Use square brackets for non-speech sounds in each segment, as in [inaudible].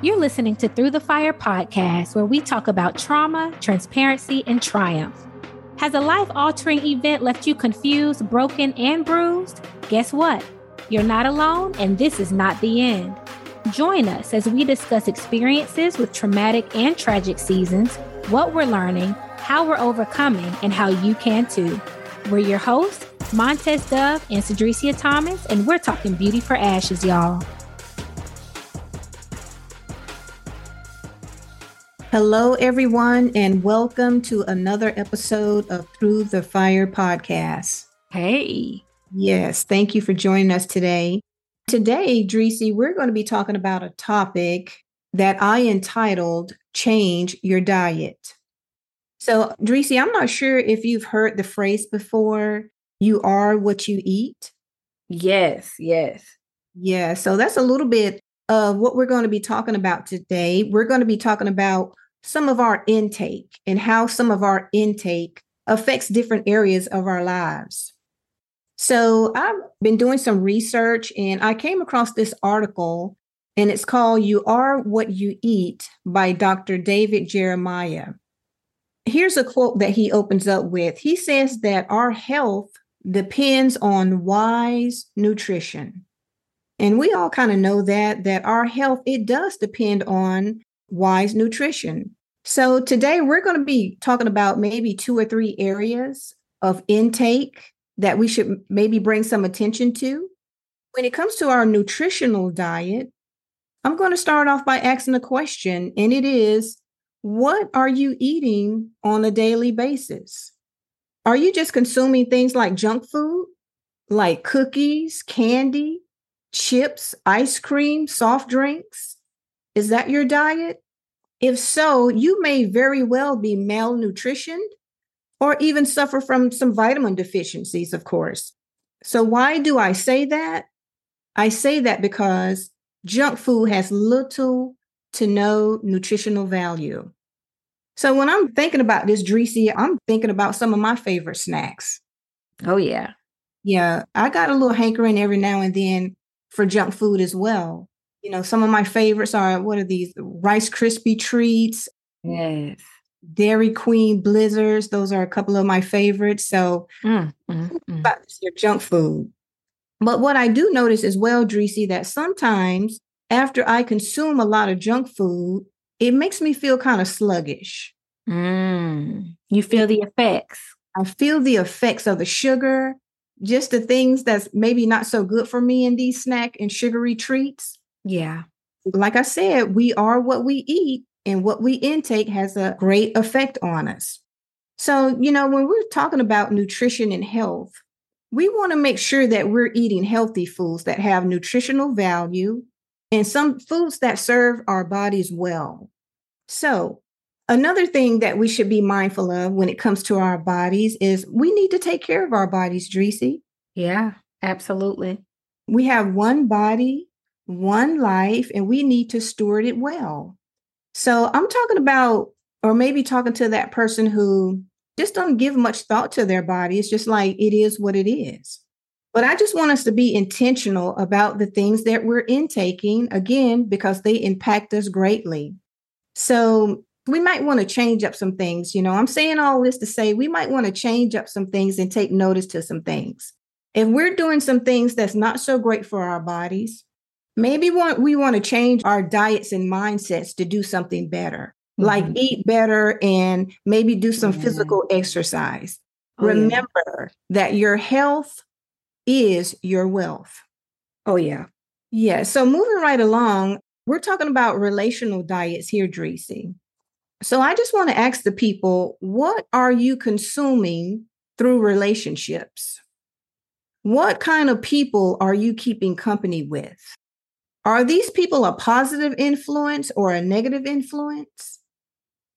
You're listening to Through the Fire podcast, where we talk about trauma, transparency, and triumph. Has a life altering event left you confused, broken, and bruised? Guess what? You're not alone, and this is not the end. Join us as we discuss experiences with traumatic and tragic seasons, what we're learning, how we're overcoming, and how you can too. We're your hosts, Montez Dove and Cedricia Thomas, and we're talking beauty for ashes, y'all. Hello, everyone, and welcome to another episode of Through the Fire podcast. Hey. Yes, thank you for joining us today. Today, Dreesy, we're going to be talking about a topic that I entitled Change Your Diet. So, Dreesy, I'm not sure if you've heard the phrase before you are what you eat. Yes, yes. Yeah, so that's a little bit of what we're going to be talking about today. We're going to be talking about some of our intake and how some of our intake affects different areas of our lives. So, I've been doing some research and I came across this article, and it's called You Are What You Eat by Dr. David Jeremiah. Here's a quote that he opens up with He says that our health depends on wise nutrition. And we all kind of know that that our health it does depend on wise nutrition. So today we're going to be talking about maybe two or three areas of intake that we should maybe bring some attention to. When it comes to our nutritional diet, I'm going to start off by asking a question, and it is what are you eating on a daily basis? Are you just consuming things like junk food, like cookies, candy, chips, ice cream, soft drinks? Is that your diet? If so, you may very well be malnutritioned or even suffer from some vitamin deficiencies, of course. So, why do I say that? I say that because junk food has little to no nutritional value. So, when I'm thinking about this, Dreesy, I'm thinking about some of my favorite snacks. Oh, yeah. Yeah, I got a little hankering every now and then for junk food as well. You know, some of my favorites are what are these Rice Krispie treats? Yes. Dairy Queen blizzards. Those are a couple of my favorites. So, mm, mm, mm. about your junk food. But what I do notice as well, Dreesy, that sometimes after I consume a lot of junk food, it makes me feel kind of sluggish. Mm. You feel the effects. I feel the effects of the sugar, just the things that's maybe not so good for me in these snack and sugary treats. Yeah. Like I said, we are what we eat, and what we intake has a great effect on us. So, you know, when we're talking about nutrition and health, we want to make sure that we're eating healthy foods that have nutritional value and some foods that serve our bodies well. So, another thing that we should be mindful of when it comes to our bodies is we need to take care of our bodies, Dreesy. Yeah, absolutely. We have one body, one life, and we need to steward it well. So, I'm talking about, or maybe talking to that person who just don't give much thought to their body. It's just like it is what it is. But I just want us to be intentional about the things that we're intaking, again, because they impact us greatly. So we might want to change up some things. You know, I'm saying all this to say we might want to change up some things and take notice to some things. If we're doing some things that's not so great for our bodies, maybe we want to change our diets and mindsets to do something better, mm-hmm. like eat better and maybe do some yeah. physical exercise. Oh, Remember yeah. that your health is your wealth. Oh, yeah. Yeah. So moving right along, we're talking about relational diets here, Dreesy. So I just want to ask the people what are you consuming through relationships? What kind of people are you keeping company with? Are these people a positive influence or a negative influence?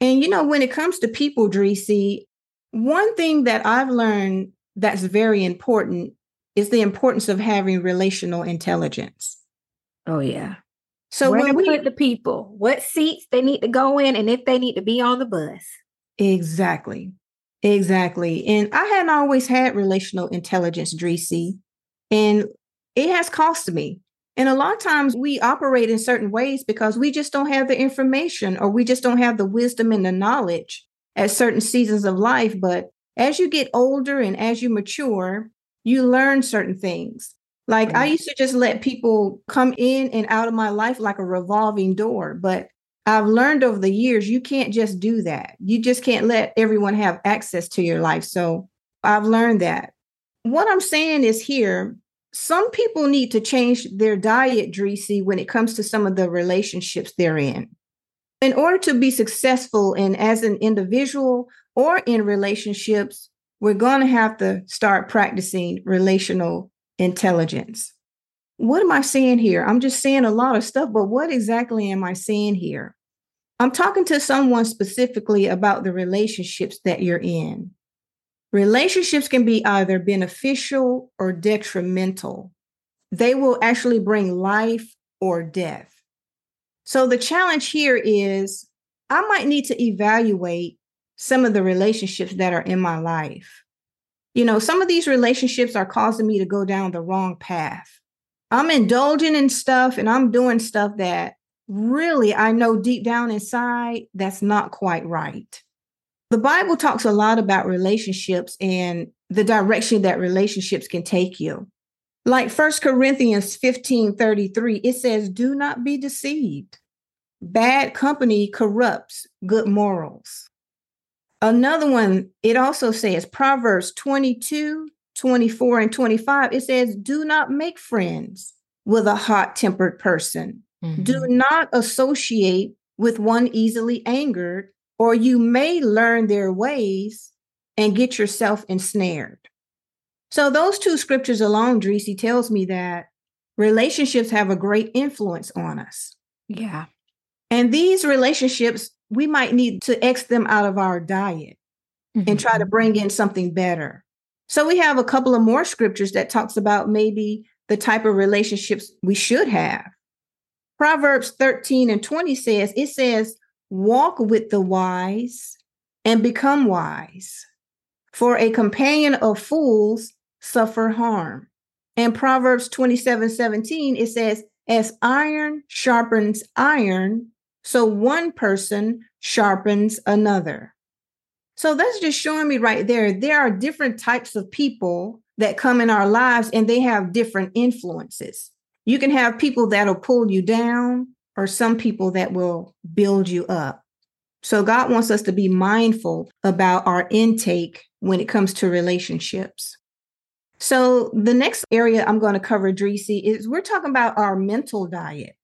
And you know, when it comes to people, Dreesy, one thing that I've learned that's very important is the importance of having relational intelligence. Oh yeah. So where when we put the people, what seats they need to go in, and if they need to be on the bus. Exactly. Exactly. And I hadn't always had relational intelligence, Dreesy, and it has cost me. And a lot of times we operate in certain ways because we just don't have the information or we just don't have the wisdom and the knowledge at certain seasons of life. But as you get older and as you mature, you learn certain things. Like I mm-hmm. used to just let people come in and out of my life like a revolving door. But I've learned over the years, you can't just do that. You just can't let everyone have access to your life. So I've learned that. What I'm saying is here, some people need to change their diet, Dreesy, when it comes to some of the relationships they're in. In order to be successful and as an individual or in relationships, we're going to have to start practicing relational intelligence. What am I seeing here? I'm just seeing a lot of stuff, but what exactly am I seeing here? I'm talking to someone specifically about the relationships that you're in. Relationships can be either beneficial or detrimental. They will actually bring life or death. So the challenge here is I might need to evaluate some of the relationships that are in my life. You know, some of these relationships are causing me to go down the wrong path. I'm indulging in stuff and I'm doing stuff that really I know deep down inside that's not quite right. The Bible talks a lot about relationships and the direction that relationships can take you. Like First Corinthians 15 33, it says, Do not be deceived. Bad company corrupts good morals. Another one, it also says, Proverbs 22 24 and 25, it says, Do not make friends with a hot tempered person. Mm-hmm. Do not associate with one easily angered or you may learn their ways and get yourself ensnared. So, those two scriptures alone, Dreesy, tells me that relationships have a great influence on us. Yeah. And these relationships, we might need to X them out of our diet mm-hmm. and try to mm-hmm. bring in something better. So, we have a couple of more scriptures that talks about maybe the type of relationships we should have. Proverbs 13 and 20 says, it says, walk with the wise and become wise. For a companion of fools suffer harm. And Proverbs 27 17, it says, As iron sharpens iron, so one person sharpens another. So that's just showing me right there. There are different types of people that come in our lives and they have different influences. You can have people that'll pull you down, or some people that will build you up. So God wants us to be mindful about our intake when it comes to relationships. So the next area I'm going to cover, Dreesy, is we're talking about our mental diet.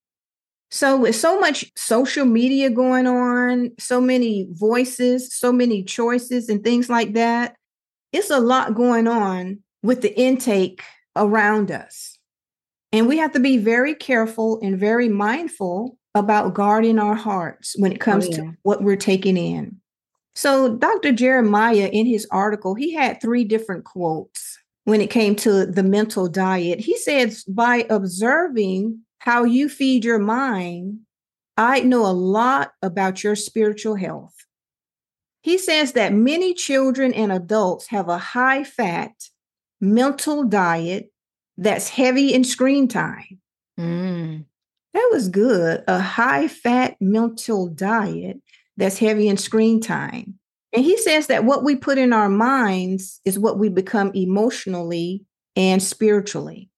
So with so much social media going on, so many voices, so many choices and things like that, it's a lot going on with the intake around us. And we have to be very careful and very mindful about guarding our hearts when it oh, comes oh, yeah. to what we're taking in. So, Dr. Jeremiah, in his article, he had three different quotes when it came to the mental diet. He says, by observing how you feed your mind, I know a lot about your spiritual health. He says that many children and adults have a high fat mental diet that's heavy in screen time. Mm. That was good. A high fat mental diet that's heavy in screen time. And he says that what we put in our minds is what we become emotionally and spiritually.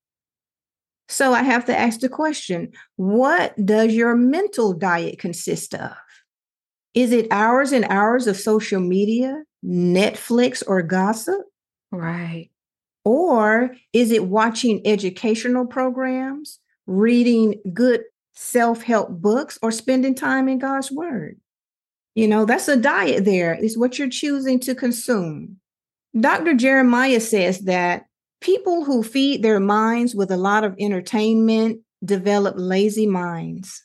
So I have to ask the question what does your mental diet consist of? Is it hours and hours of social media, Netflix, or gossip? Right. Or is it watching educational programs, reading good self help books, or spending time in God's Word? You know, that's a diet there. It's what you're choosing to consume. Dr. Jeremiah says that people who feed their minds with a lot of entertainment develop lazy minds.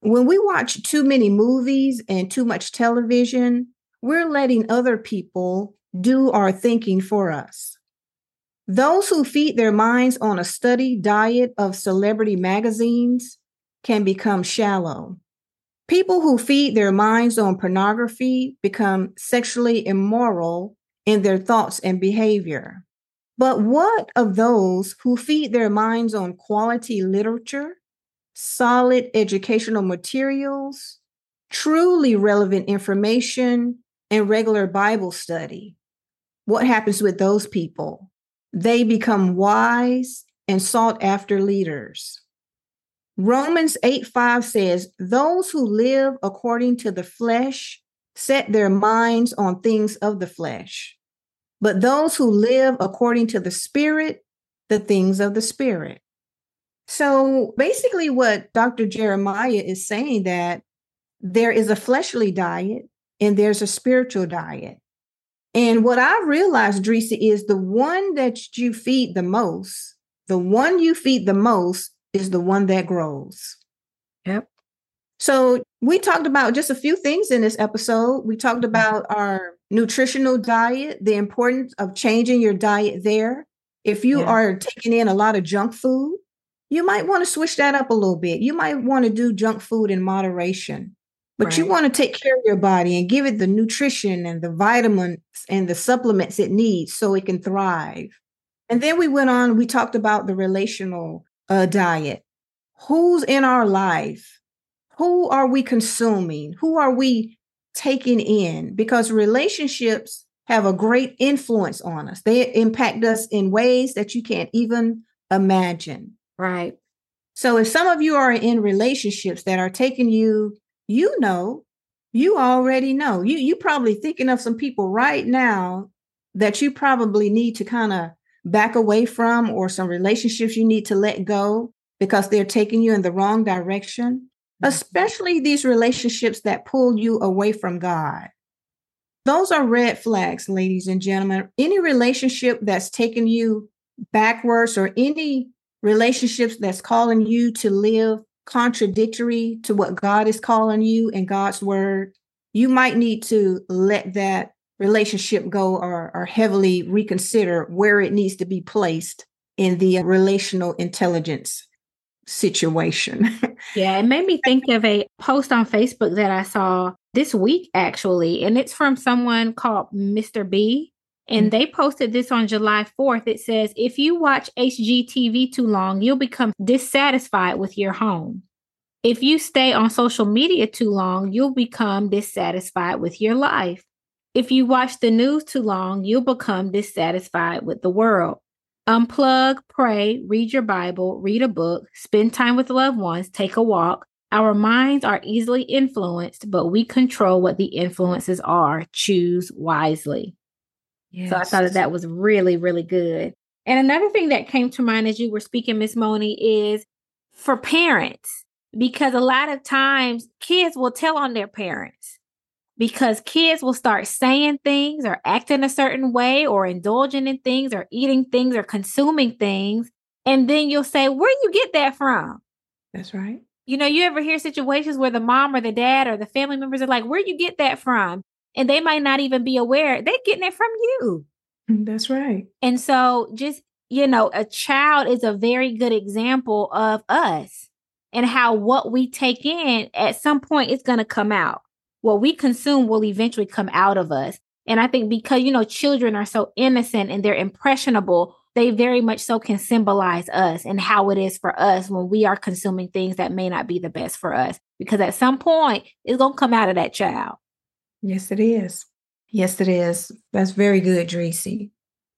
When we watch too many movies and too much television, we're letting other people do our thinking for us. Those who feed their minds on a study diet of celebrity magazines can become shallow. People who feed their minds on pornography become sexually immoral in their thoughts and behavior. But what of those who feed their minds on quality literature, solid educational materials, truly relevant information, and regular Bible study? What happens with those people? They become wise and sought after leaders. Romans 8 5 says, Those who live according to the flesh set their minds on things of the flesh, but those who live according to the Spirit, the things of the Spirit. So basically, what Dr. Jeremiah is saying that there is a fleshly diet and there's a spiritual diet. And what I realized, Dreesa, is the one that you feed the most, the one you feed the most is the one that grows. Yep. So we talked about just a few things in this episode. We talked mm-hmm. about our nutritional diet, the importance of changing your diet there. If you yeah. are taking in a lot of junk food, you might want to switch that up a little bit. You might want to do junk food in moderation, but right. you want to take care of your body and give it the nutrition and the vitamins and the supplements it needs so it can thrive. And then we went on, we talked about the relational uh, diet. Who's in our life? Who are we consuming? Who are we taking in? Because relationships have a great influence on us. They impact us in ways that you can't even imagine. Right. So if some of you are in relationships that are taking you, you know, you already know. You you probably thinking of some people right now that you probably need to kind of back away from or some relationships you need to let go because they're taking you in the wrong direction. Especially these relationships that pull you away from God. Those are red flags, ladies and gentlemen. Any relationship that's taking you backwards or any relationships that's calling you to live contradictory to what God is calling you in God's word, you might need to let that relationship go or, or heavily reconsider where it needs to be placed in the relational intelligence situation. [laughs] yeah, it made me think of a post on Facebook that I saw this week, actually, and it's from someone called Mr. B. And mm-hmm. they posted this on July 4th. It says, if you watch HGTV too long, you'll become dissatisfied with your home. If you stay on social media too long, you'll become dissatisfied with your life. If you watch the news too long, you'll become dissatisfied with the world. Unplug, pray, read your Bible, read a book, spend time with loved ones, take a walk. Our minds are easily influenced, but we control what the influences are. Choose wisely. Yes. So I thought that, that was really, really good. And another thing that came to mind as you were speaking, Miss Moni, is for parents, because a lot of times kids will tell on their parents because kids will start saying things or acting a certain way or indulging in things or eating things or consuming things. And then you'll say, Where do you get that from? That's right. You know, you ever hear situations where the mom or the dad or the family members are like, Where you get that from? And they might not even be aware they're getting it from you. Mm, that's right. And so, just, you know, a child is a very good example of us and how what we take in at some point is going to come out what we consume will eventually come out of us. And I think because, you know, children are so innocent and they're impressionable, they very much so can symbolize us and how it is for us when we are consuming things that may not be the best for us. Because at some point, it's going to come out of that child. Yes, it is. Yes, it is. That's very good, Tracy.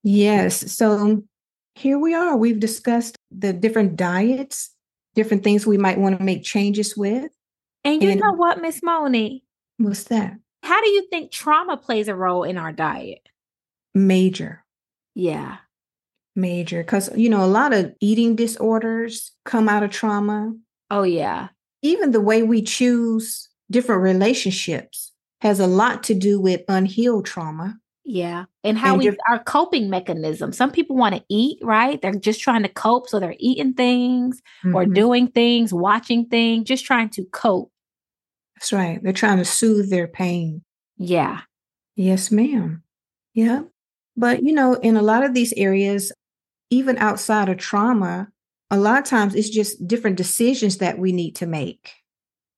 Yes. So here we are. We've discussed the different diets, different things we might want to make changes with. And you and, know what, Miss Moni? What's that? How do you think trauma plays a role in our diet? Major. Yeah. Major. Because, you know, a lot of eating disorders come out of trauma. Oh, yeah. Even the way we choose different relationships has a lot to do with unhealed trauma. Yeah. And how and we, our coping mechanism. Some people want to eat, right? They're just trying to cope. So they're eating things mm-hmm. or doing things, watching things, just trying to cope. That's right. They're trying to soothe their pain. Yeah. Yes, ma'am. Yeah. But, you know, in a lot of these areas, even outside of trauma, a lot of times it's just different decisions that we need to make.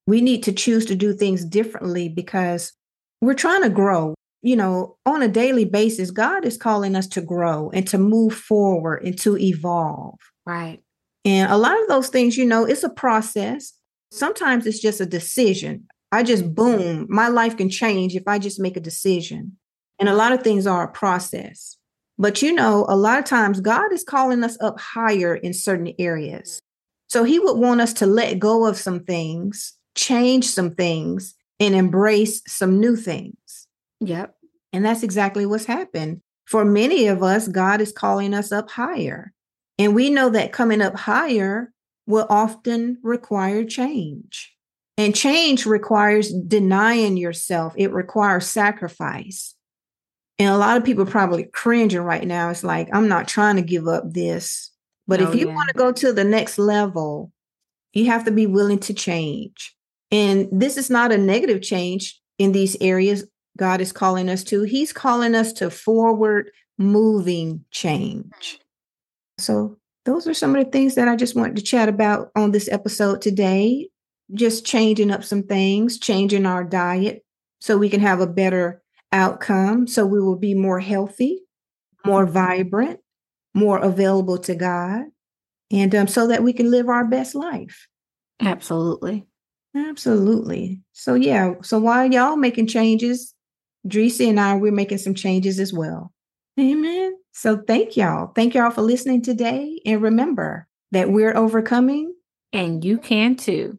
We need to choose to do things differently because we're trying to grow. you know, on a daily basis, God is calling us to grow and to move forward and to evolve. Right. And a lot of those things, you know, it's a process. Sometimes it's just a decision. I just boom, my life can change if I just make a decision. And a lot of things are a process. But you know, a lot of times God is calling us up higher in certain areas. So he would want us to let go of some things, change some things, and embrace some new things. Yep. And that's exactly what's happened. For many of us, God is calling us up higher. And we know that coming up higher will often require change. And change requires denying yourself, it requires sacrifice. And a lot of people probably cringing right now. It's like, I'm not trying to give up this. But if oh, you yeah. want to go to the next level, you have to be willing to change. And this is not a negative change in these areas God is calling us to. He's calling us to forward moving change. Mm. So, those are some of the things that I just wanted to chat about on this episode today. Just changing up some things, changing our diet so we can have a better outcome, so we will be more healthy, more vibrant, more available to God, and um, so that we can live our best life. Absolutely. Absolutely. So, yeah. So, while y'all making changes, Dreesy and I, we're making some changes as well. Amen. So, thank y'all. Thank y'all for listening today. And remember that we're overcoming, and you can too.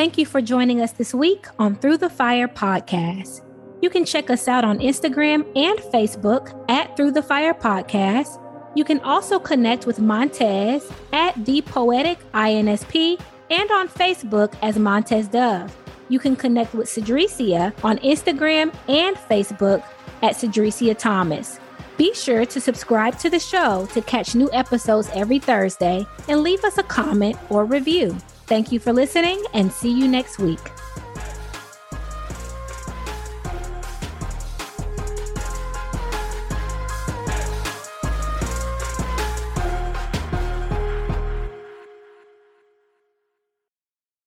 Thank you for joining us this week on Through the Fire podcast. You can check us out on Instagram and Facebook at Through the Fire Podcast. You can also connect with Montez at The Poetic INSP and on Facebook as Montez Dove. You can connect with Cedricia on Instagram and Facebook at Cedricia Thomas. Be sure to subscribe to the show to catch new episodes every Thursday and leave us a comment or review. Thank you for listening and see you next week.